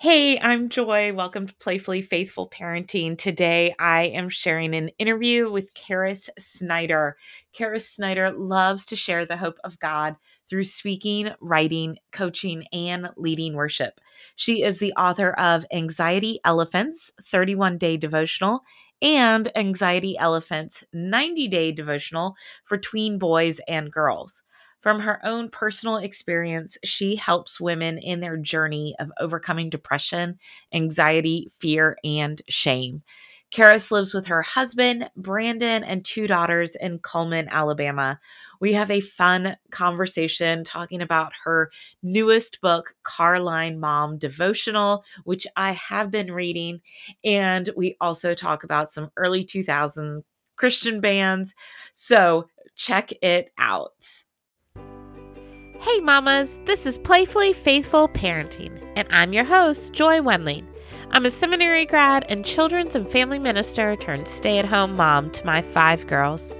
Hey, I'm Joy. Welcome to Playfully Faithful Parenting. Today, I am sharing an interview with Caris Snider. Caris Snider loves to share the hope of God through speaking, writing, coaching, and leading worship. She is the author of Anxiety Elephants 31 Day Devotional and Anxiety Elephants 90 Day Devotional for tween boys and girls. From her own personal experience, she helps women in their journey of overcoming depression, anxiety, fear, and shame. Caris lives with her husband, Brandon, and two daughters in Cullman, Alabama. We have a fun conversation talking about her newest book, Car Line Mom Devotional, which I have been reading. And we also talk about some early 2000s Christian bands. So check it out. Hey, mamas, this is Playfully Faithful Parenting, and I'm your host, Joy Wendling. I'm a seminary grad and children's and family minister turned stay at home mom to my five girls.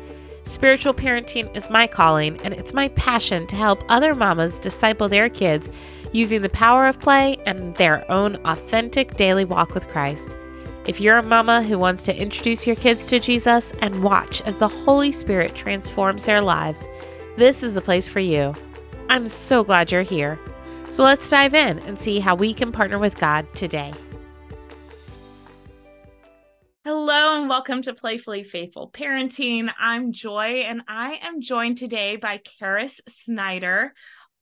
Spiritual parenting is my calling, and it's my passion to help other mamas disciple their kids using the power of play and their own authentic daily walk with Christ. If you're a mama who wants to introduce your kids to Jesus and watch as the Holy Spirit transforms their lives, this is the place for you. I'm so glad you're here. So let's dive in and see how we can partner with God today. Hello and welcome to Playfully Faithful Parenting. I'm Joy and I am joined today by Caris Snider,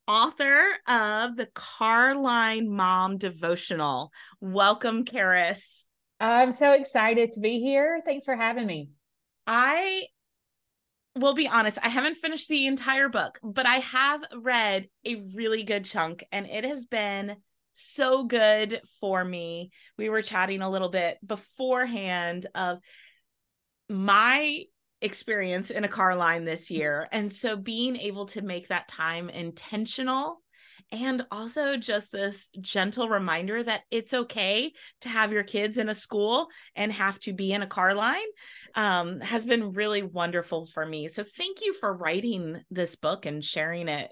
author of the Car Line Mom Devotional. Welcome, Caris. I'm so excited to be here. Thanks for having me. I will be honest, I haven't finished the entire book, but I have read a really good chunk and it has been so good for me. We were chatting a little bit beforehand of my experience in a car line this year. And so being able to make that time intentional and also just this gentle reminder that it's okay to have your kids in a school and have to be in a car line um, has been really wonderful for me. So thank you for writing this book and sharing it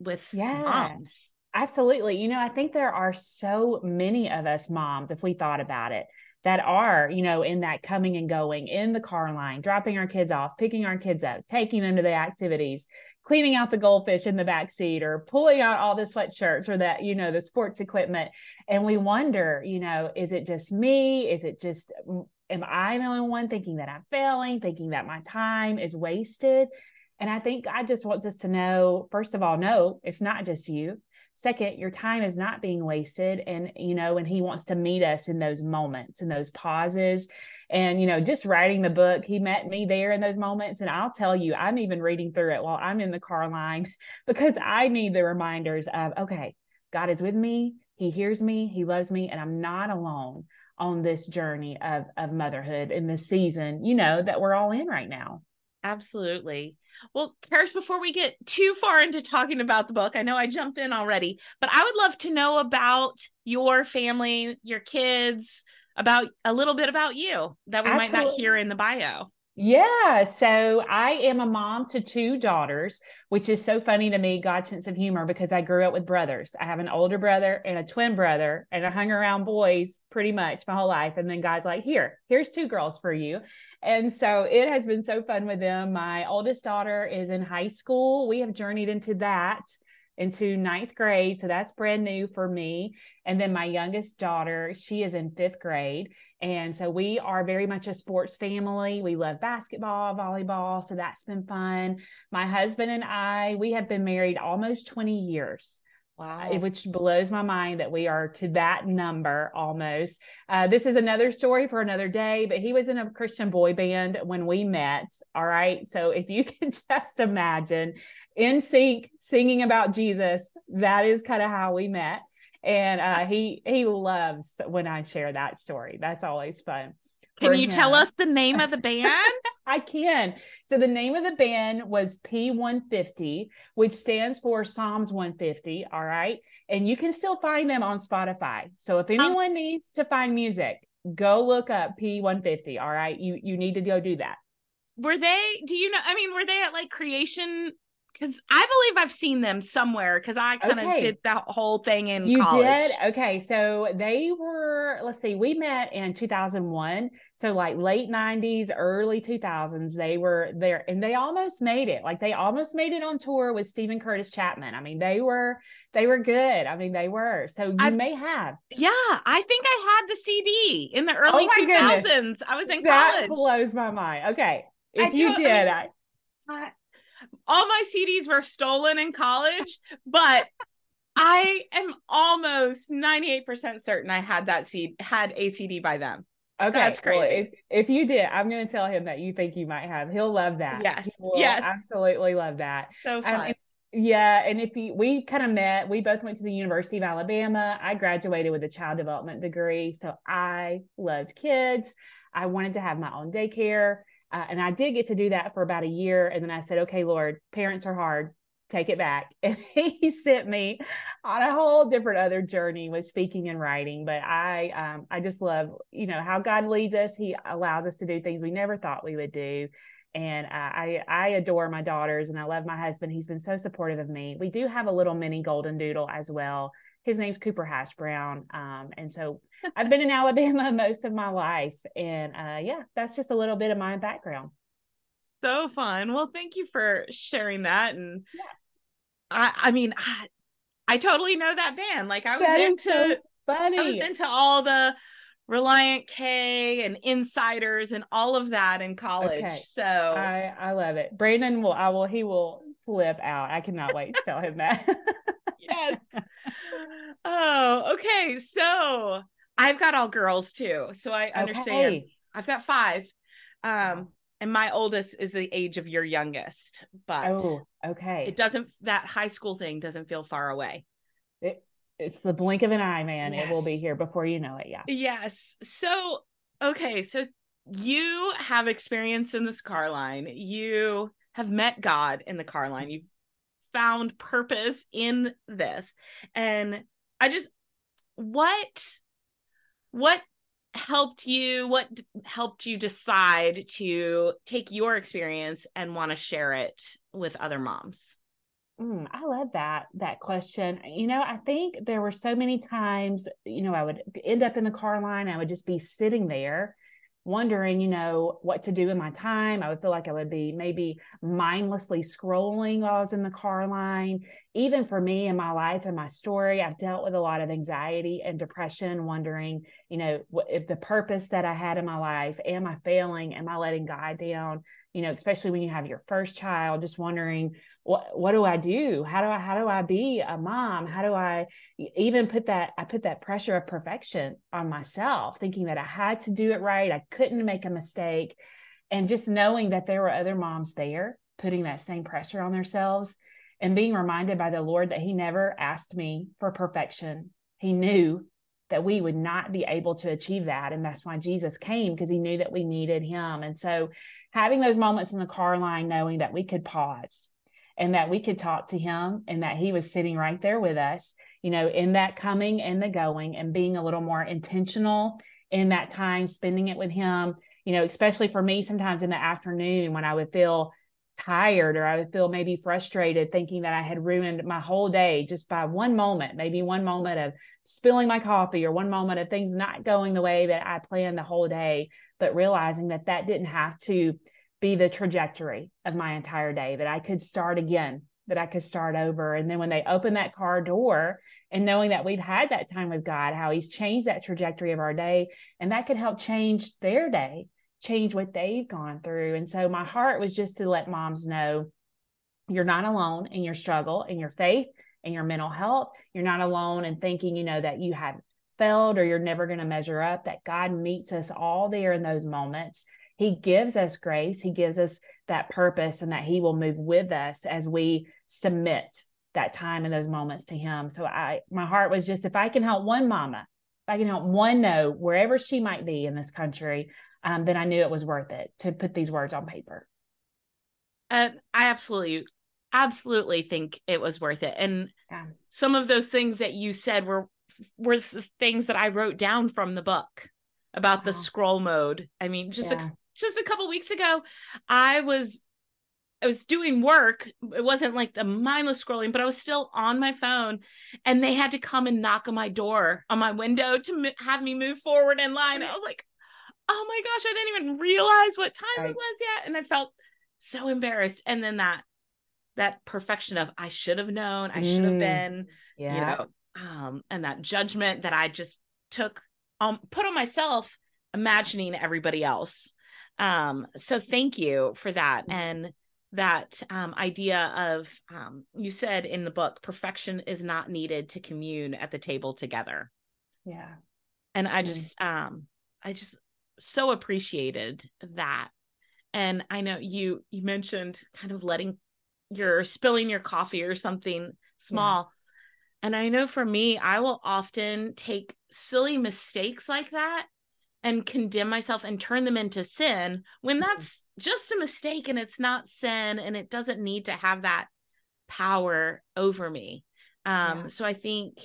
with yeah. moms. Absolutely. You know, I think there are so many of us moms, if we thought about it, that are, you know, in that coming and going in the car line, dropping our kids off, picking our kids up, taking them to the activities, cleaning out the goldfish in the back seat or pulling out all the sweatshirts or that, you know, the sports equipment. And we wonder, you know, is it just me? Is it just, mm, am I the only one thinking that I'm failing, thinking that my time is wasted? And I think God just wants us to know, first of all, no, it's not just you. Second, your time is not being wasted. And, you know, and He wants to meet us in those moments, in those pauses and, you know, just writing the book, he met me there in those moments. And I'll tell you, I'm even reading through it while I'm in the car line because I need the reminders of, okay, God is with me. He hears me. He loves me. And I'm not alone on this journey of, of motherhood in this season, you know, that we're all in right now. Absolutely. Well, Caris, before we get too far into talking about the book, I know I jumped in already, but I would love to know about your family, your kids, about a little bit about you that we Absolutely. might not hear in the bio. Yeah. So I am a mom to two daughters, which is so funny to me, God's sense of humor, because I grew up with brothers. I have an older brother and a twin brother, and I hung around boys pretty much my whole life. And then God's like, here, here's two girls for you. And so it has been so fun with them. My oldest daughter is in high school. We have journeyed into that into ninth grade. So that's brand new for me. And then my youngest daughter, she is in fifth grade. And so we are very much a sports family. We love basketball, volleyball. So that's been fun. My husband and I, we have been married almost 20 years. Wow. Which blows my mind that we are to that number almost. Uh, this is another story for another day, but he was in a Christian boy band when we met. All right. So if you can just imagine NSYNC singing about Jesus, that is kind of how we met. And uh, he he loves when I share that story. That's always fun. Can you him. tell us the name of the band? I can. So the name of the band was P150, which stands for Psalms 150. All right. And you can still find them on Spotify. So if um, anyone um, needs to find music, go look up P150. All right. You you need to go do that. Were they, do you know, I mean, were they at like creation because I believe I've seen them somewhere because I kind of Okay. did that whole thing in You college. did? Okay. So they were, let's see, we met in 2001. So like late 90s, early 2000s, they were there and they almost made it. Like they almost made it on tour with Steven Curtis Chapman. I mean, they were, they were good. I mean, they were. So you I- may have. Yeah, I think I had the CD in the oh early Oh my two goodness. I was in That college. blows my mind. Okay. If I you did, I, I- all my CDs were stolen in college, but I am almost 98% certain I had that seed had a CD by them. Okay, That's well, crazy. if, if you did, I'm going to tell him that you think you might have. He'll love that. Yes, He yes. absolutely love that. So Um, fun. and- yeah, and if you, we kind of met, we both went to the University of Alabama. I graduated with a child development degree, so I loved kids. I wanted to have my own daycare, uh, and I did get to do that for about a year. And then I said, "Okay, Lord, parents are hard. Take it back." And He sent me on a whole different other journey with speaking and writing. But I, um, I just love, you know, how God leads us. He allows us to do things we never thought we would do and uh, I I adore my daughters and I love my husband. He's been so supportive of me. We do have a little mini golden doodle as well. His name's Cooper Hash Brown, um, and so I've been in Alabama most of my life, and uh, yeah, that's just a little bit of my background. so fun. Well, thank you for sharing that. And Yeah. I, I mean, I, I totally know that band. Like I was That into, so I was into all the Relient K and Insiders and all of that in college. Okay. So I I love it. Brandon will I will he will flip out. I cannot wait to tell him that. yes. oh, okay. So I've got all girls too. So I understand. Okay. I've got five. Um, and my oldest is the age of your youngest, but Oh, okay. it doesn't that high school thing doesn't feel far away. It, it's the blink of an eye, man. It will be here before you know it. Yeah. Yes. So okay, so you have experience in this car line. You have met God in the car line. You've found purpose in this. And I just what what helped you what d- helped you decide to take your experience and want to share it with other moms? Mm, I love that that question. You know, I think there were so many times, you know, I would end up in the car line, I would just be sitting there wondering, you know, what to do in my time. I would feel like I would be maybe mindlessly scrolling while I was in the car line. Even for me in my life and my story, I've dealt with a lot of anxiety and depression, wondering, you know, if the purpose that I had in my life, am I failing? Am I letting God down? You know, especially when you have your first child, just wondering, what what do I do? How do I how do I be a mom? How do I even put that I put that pressure of perfection on myself, thinking that I had to do it right, I couldn't make a mistake, and just knowing that there were other moms there putting that same pressure on themselves and being reminded by the Lord that he never asked me for perfection. He knew that we would not be able to achieve that and that's why Jesus came because he knew that we needed him. And so having those moments in the car line knowing that we could pause and that we could talk to him and that he was sitting right there with us, you know, in that coming and the going and being a little more intentional in that time, spending it with him, you know, especially for me, sometimes in the afternoon when I would feel tired or I would feel maybe frustrated thinking that I had ruined my whole day just by one moment, maybe one moment of spilling my coffee or one moment of things not going the way that I planned the whole day, but realizing that that didn't have to be the trajectory of my entire day, that I could start again, that I could start over. And then when they open that car door and knowing that we've had that time with God, how He's changed that trajectory of our day, and that could help change their day, change what they've gone through. And so my heart was just to let moms know you're not alone in your struggle, in your faith, and your mental health. You're not alone in thinking, you know, that you have failed or you're never going to measure up, that God meets us all there in those moments. He gives us grace, He gives us that purpose, and that He will move with us as we submit that time and those moments to Him. So I my heart was just if I can help one mama, I can help one know wherever she might be in this country, um, then I knew it was worth it to put these words on paper. And I absolutely, absolutely think it was worth it. And Yeah. some of those things that you said were were the things that I wrote down from the book about the scroll mode. I mean, just Yeah. a just a couple weeks ago, I was I was doing work. It wasn't like the mindless scrolling, but I was still on my phone. And they had to come and knock on my door, on my window to have me move forward in line. I was like, oh my gosh, I didn't even realize what time right. it was yet. And I felt so embarrassed. And then that, that perfection of I should have known, I should have mm. been, yeah. you know, um, and that judgment that I just took, um, put on myself, imagining everybody else. Um, so thank you for that. And, that um, idea of um, you said in the book perfection is not needed to commune at the table together. Yeah. And i just um i just so appreciated that. And i know you you mentioned kind of letting your spilling your coffee or something small. Yeah. and i know for me i will often take silly mistakes like that and condemn myself and turn them into sin when mm-hmm. that's just a mistake and it's not sin and it doesn't need to have that power over me. Um, yeah. So I think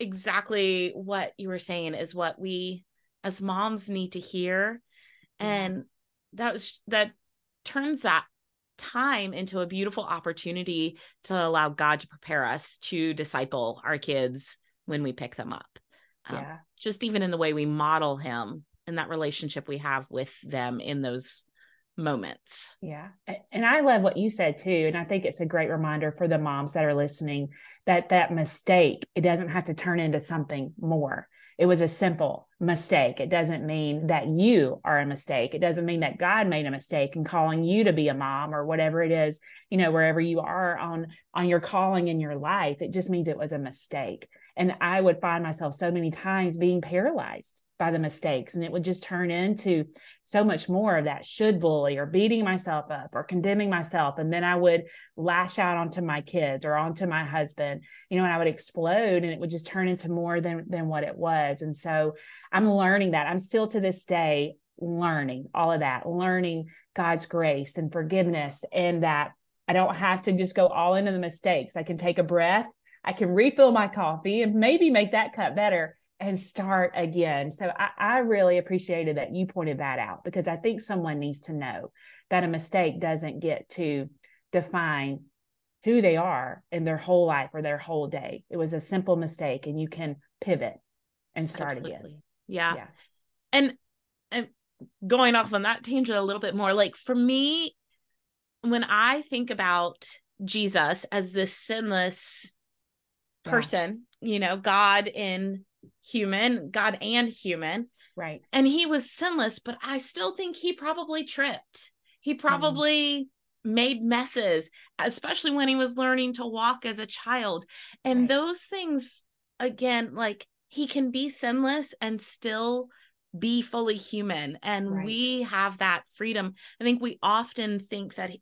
exactly what you were saying is what we as moms need to hear. And that was that turns that time into a beautiful opportunity to allow God to prepare us to disciple our kids when we pick them up. Um, yeah. just even in the way we model him and that relationship we have with them in those moments. Yeah. And I love what you said too. And I think it's a great reminder for the moms that are listening that that mistake, it doesn't have to turn into something more. It was a simple mistake. It doesn't mean that you are a mistake. It doesn't mean that God made a mistake in calling you to be a mom or whatever it is, you know, wherever you are on on your calling in your life. It just means it was a mistake. And I would find myself so many times being paralyzed by the mistakes. And it would just turn into so much more of that should bully or beating myself up or condemning myself. And then I would lash out onto my kids or onto my husband, you know, and I would explode and it would just turn into more than, than what it was. And so I'm learning that. I'm still to this day learning all of that, learning God's grace and forgiveness and that I don't have to just go all into the mistakes. I can take a breath I can refill my coffee and maybe make that cup better and start again. So I, I, really appreciated that you pointed that out because I think someone needs to know that a mistake doesn't get to define who they are in their whole life or their whole day. It was a simple mistake and you can pivot and start Absolutely. again. Yeah. yeah. And and going off on that tangent a little bit more, like for me, when I think about Jesus as this sinless person, yeah. you know, God in human, God and human. Right. And he was sinless, but I still think he probably tripped. He mm-hmm. probably mm. made messes, especially when he was learning to walk as a child. And right. those things, again, like he can be sinless and still be fully human. And right. we have that freedom. I think we often think that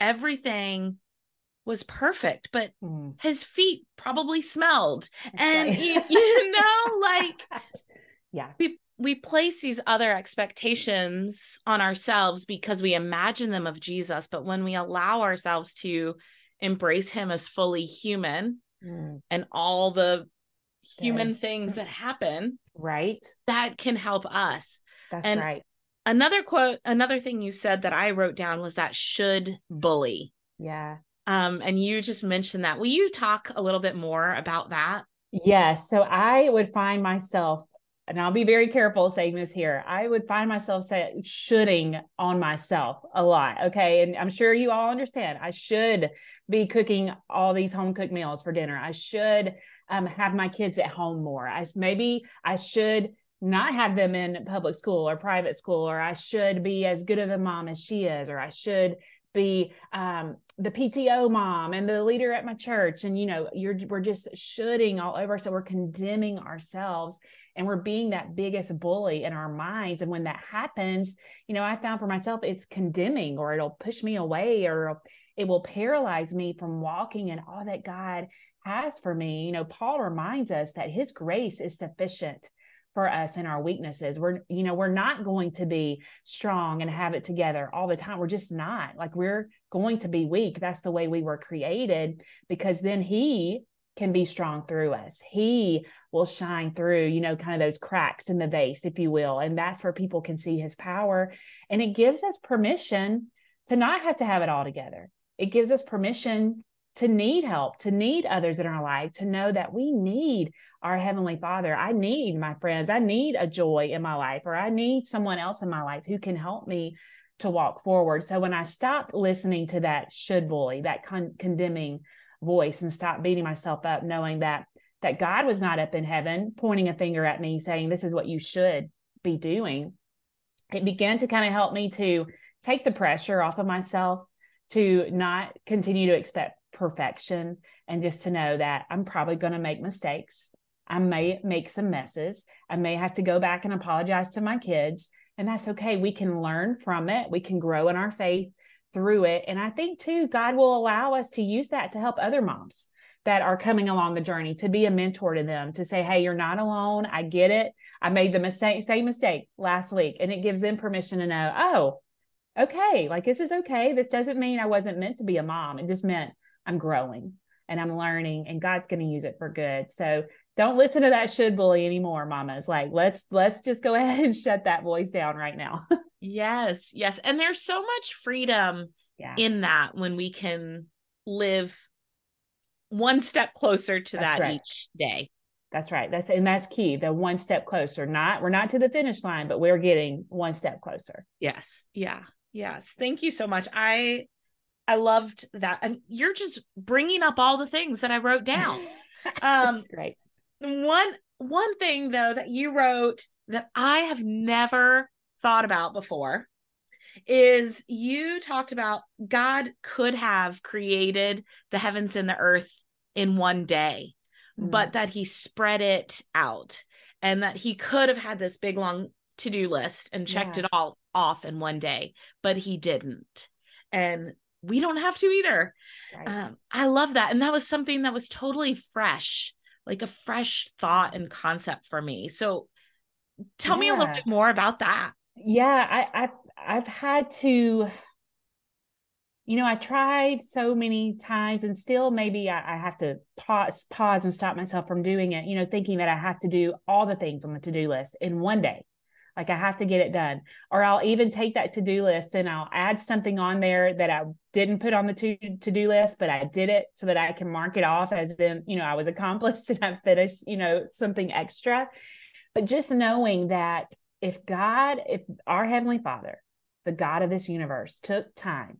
everything was perfect, but mm. his feet probably smelled. and you, you know, like yeah. We we place these other expectations on ourselves because we imagine them of Jesus, but when we allow ourselves to embrace him as fully human mm. and all the human things that happen, right? That can help us. That's and right. Another quote, another thing you said that I wrote down was that should bully. Yeah. Um, and you just mentioned that. Will you talk a little bit more about that? Yes. So I would find myself, and I'll be very careful saying this here, I would find myself say, shoulding on myself a lot. Okay. And I'm sure you all understand I should be cooking all these home cooked meals for dinner. I should um, have my kids at home more. I maybe I should not have them in public school or private school, or I should be as good of a mom as she is, or I should be um, the PTO mom and the leader at my church. And, you know, you're, we're just shooting all over. So we're condemning ourselves and we're being that biggest bully in our minds. And when that happens, you know, I found for myself, it's condemning or it'll push me away or it will paralyze me from walking in all that God has for me. You know, Paul reminds us that his grace is sufficient for us and our weaknesses. We're, you know, we're not going to be strong and have it together all the time. We're just not. Like we're going to be weak. That's the way we were created because then he can be strong through us. He will shine through, you know, kind of those cracks in the vase, if you will. And that's where people can see his power. And it gives us permission to not have to have it all together. It gives us permission to need help, to need others in our life, to know that we need our Heavenly Father. I need my friends. I need a joy in my life, or I need someone else in my life who can help me to walk forward. So when I stopped listening to that should bully, that con- condemning voice, and stopped beating myself up, knowing that that God was not up in heaven pointing a finger at me saying, This is what you should be doing, it began to kind of help me to take the pressure off of myself, to not continue to expect perfection, and just to know that I'm probably going to make mistakes. I may make some messes. I may have to go back and apologize to my kids, and that's okay. We can learn from it, we can grow in our faith through it. And I think too, God will allow us to use that to help other moms that are coming along the journey to be a mentor to them to say hey you're not alone i get it i made the mistake same mistake last week and it gives them permission to know oh okay like this is okay this doesn't mean i wasn't meant to be a mom it just meant i'm growing and i'm learning and god's going to use it for good so don't listen to that should bully anymore mamas like let's let's just go ahead and shut that voice down right now yes yes and there's so much freedom yeah. in that when we can live one step closer to that's that right. each day. That's right. That's and that's key. The one step closer. Not we're not to the finish line, but we're getting one step closer. Yes. Yeah. Yes. Thank you so much. I I loved that. And you're just bringing up all the things that I wrote down. um great. One one thing though that you wrote that I have never thought about before is you talked about God could have created the heavens and the earth in one day, mm-hmm. but that he spread it out and that he could have had this big long to do list and checked yeah. it all off in one day, but he didn't. And we don't have to either. Right. Um, I love that. And that was something that was totally fresh, like a fresh thought and concept for me. So tell yeah. me a little bit more about that. Yeah, I, I I've had to, you know, I tried so many times and still maybe I, I, have to pause, pause and stop myself from doing it, you know, thinking that I have to do all the things on the to-do list in one day. Like I have to get it done. Or I'll even take that to-do list and I'll add something on there that I didn't put on the to, to-do list, but I did it so that I can mark it off as in, you know, I was accomplished and I finished, you know, something extra. But just knowing that if God, if our Heavenly Father the God of this universe, took time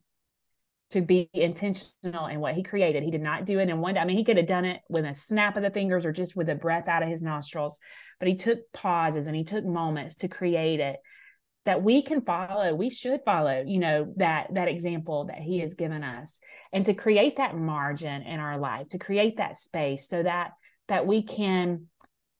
to be intentional in what he created. He did not do it in one day. I mean, he could have done it with a snap of the fingers or just with a breath out of his nostrils, but he took pauses and he took moments to create it that we can follow we should follow you know that that example that he has given us and to create that margin in our life to create that space so that that we can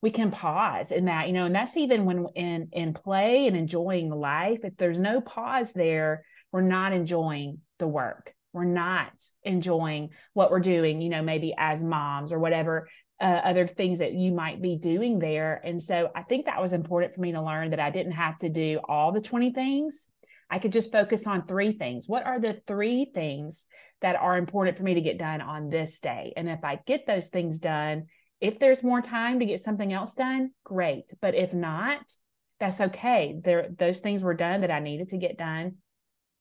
we can pause in that you know and that's even when in in play and enjoying life if there's no pause there we're not enjoying the work we're not enjoying what we're doing you know maybe as moms or whatever uh, other things that you might be doing there and so i think that was important for me to learn that i didn't have to do all the 20 things i could just focus on three things what are the three things that are important for me to get done on this day and if i get those things done if there's more time to get something else done, great. But if not, that's okay. There those things were done that I needed to get done.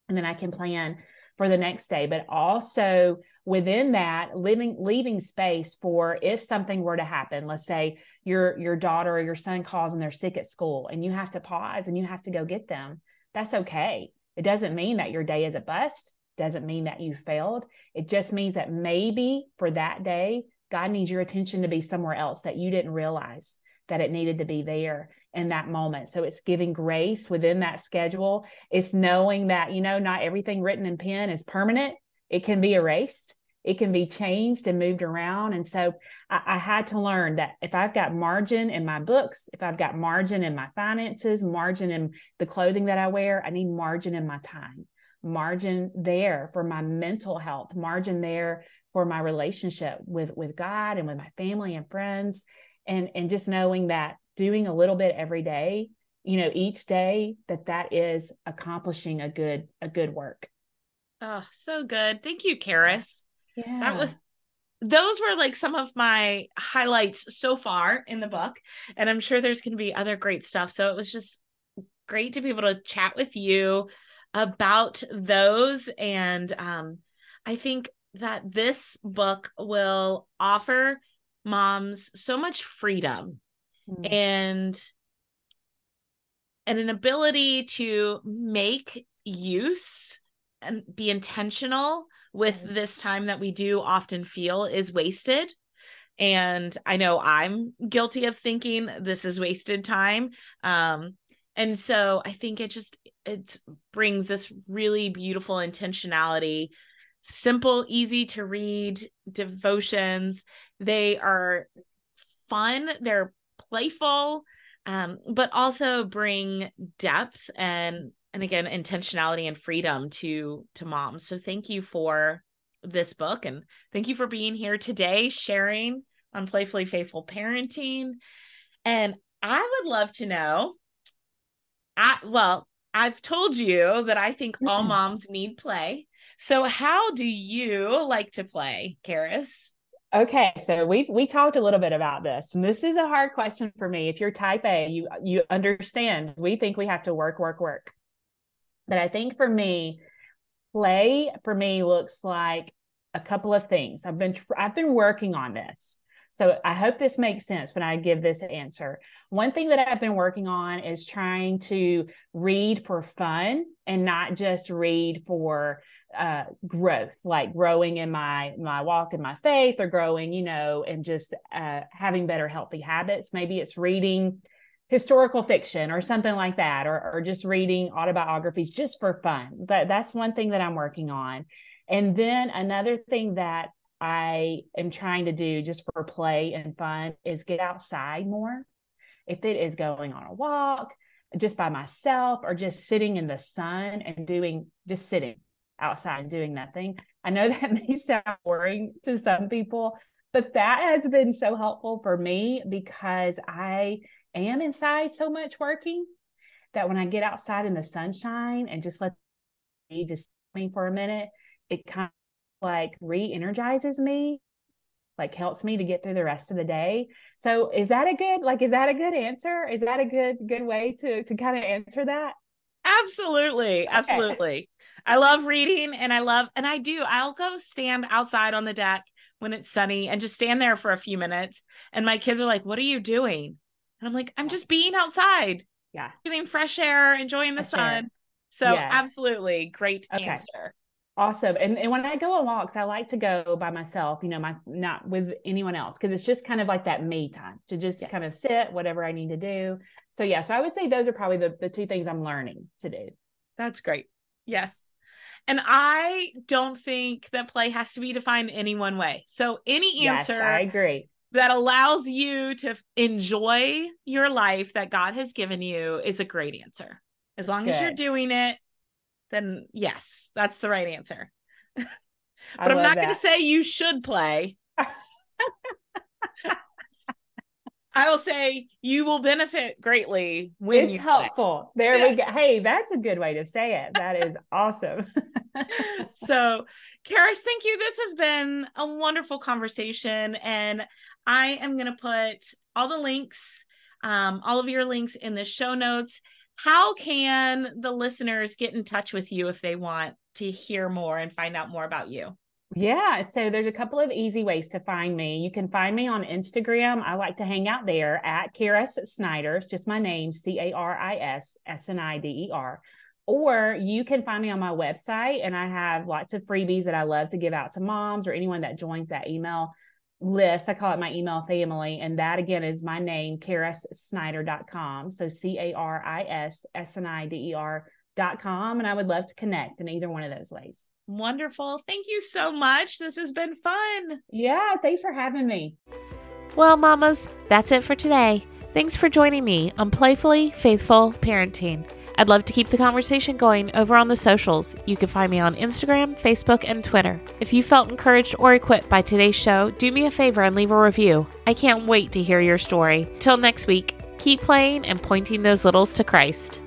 And then I can plan for the next day. But also within that, living leaving space for if something were to happen. Let's say your your daughter or your son calls and they're sick at school and you have to pause and you have to go get them. That's okay. It doesn't mean that your day is a bust doesn't mean that you failed. It just means that maybe for that day, God needs your attention to be somewhere else that you didn't realize that it needed to be there in that moment. So it's giving grace within that schedule. It's knowing that, you know, not everything written in pen is permanent. It can be erased. It can be changed and moved around. And so I, I had to learn that if I've got margin in my books, if I've got margin in my finances, margin in the clothing that I wear, I need margin in my time margin there for my mental health margin there for my relationship with with god and with my family and friends and and just knowing that doing a little bit every day you know each day that that is accomplishing a good a good work oh so good thank you Caris. yeah that was those were like some of my highlights so far in the book and i'm sure there's going to be other great stuff so it was just great to be able to chat with you about those. And um, I think that this book will offer moms so much freedom mm. and and an ability to make use and be intentional with mm. this time that we do often feel is wasted and i know i'm guilty of thinking this is wasted time um and so i think it just it brings this really beautiful intentionality simple easy to read devotions they are fun they're playful um but also bring depth and and again intentionality and freedom to to moms so thank you for this book. And thank you for being here today, sharing on Playfully Faithful Parenting. And I would love to know. I well, I've told you that I think all moms need play. So how do you like to play, Caris? Okay, so we we talked a little bit about this, and this is a hard question for me. If you're Type A, you you understand. We think we have to work, work, work, but I think for me, play for me looks like a couple of things. I've been I've been working on this. So I hope this makes sense when I give this answer. One thing that I've been working on is trying to read for fun and not just read for uh, growth, like growing in my my walk in my faith or growing, you know, and just uh, having better healthy habits. Maybe it's reading historical fiction or something like that or, or just reading autobiographies just for fun that, that's one thing that i'm working on and then another thing that i am trying to do just for play and fun is get outside more. If it is going on a walk just by myself or just sitting in the sun and doing just sitting outside and doing nothing. I know that may sound boring to some people but that has been so helpful for me because I am inside so much working that when I get outside in the sunshine and just let me just for a minute, it kind like re-energizes me, like helps me to get through the rest of the day. So is that a good like is that a good answer? Is that a good good way to to kind of answer that? Absolutely. Absolutely. Okay. I love reading and I love and I do. I'll go stand outside on the deck when it's sunny and just stand there for a few minutes. And my kids are like, What are you doing? And I'm like, I'm just being outside. Yeah. Breathing fresh air, enjoying the fresh sun. Air. So yes. absolutely great okay. answer. Awesome. And, and when I go on walks, I like to go by myself, you know, my not with anyone else, because it's just kind of like that me time to just yes. kind of sit, whatever I need to do. So yeah, so I would say those are probably the, the two things I'm learning to do. That's great. Yes. And I don't think that play has to be defined any one way. So any answer yes, I agree. that allows you to enjoy your life that God has given you is a great answer. As long Good. as you're doing it, then yes, that's the right answer. but I'm not going to say you should play. I will say you will benefit greatly when it's helpful. Play. There we go. Hey, that's a good way to say it. That is awesome. so, Caris, thank you. This has been a wonderful conversation, and I am going to put all the links, um, all of your links in the show notes. How can the listeners get in touch with you if they want to hear more and find out more about you? Yeah, so there's a couple of easy ways to find me. You can find me on Instagram. I like to hang out there at Caris Snider. It's just my name, C A R I S S N I D E R. Or you can find me on my website, and I have lots of freebies that I love to give out to moms or anyone that joins that email list. I call it my email family. And that again is my name, carissnider.com. So C A R I S S N I D E R.com. And I would love to connect in either one of those ways. Wonderful. Thank you so much. This has been fun. Yeah, thanks for having me. Well, mamas, that's it for today. Thanks for joining me on Playfully Faithful Parenting. I'd love to keep the conversation going over on the socials. You can find me on Instagram, Facebook, and Twitter. If you felt encouraged or equipped by today's show, do me a favor and leave a review. I can't wait to hear your story. Till next week, keep playing and pointing those littles to Christ.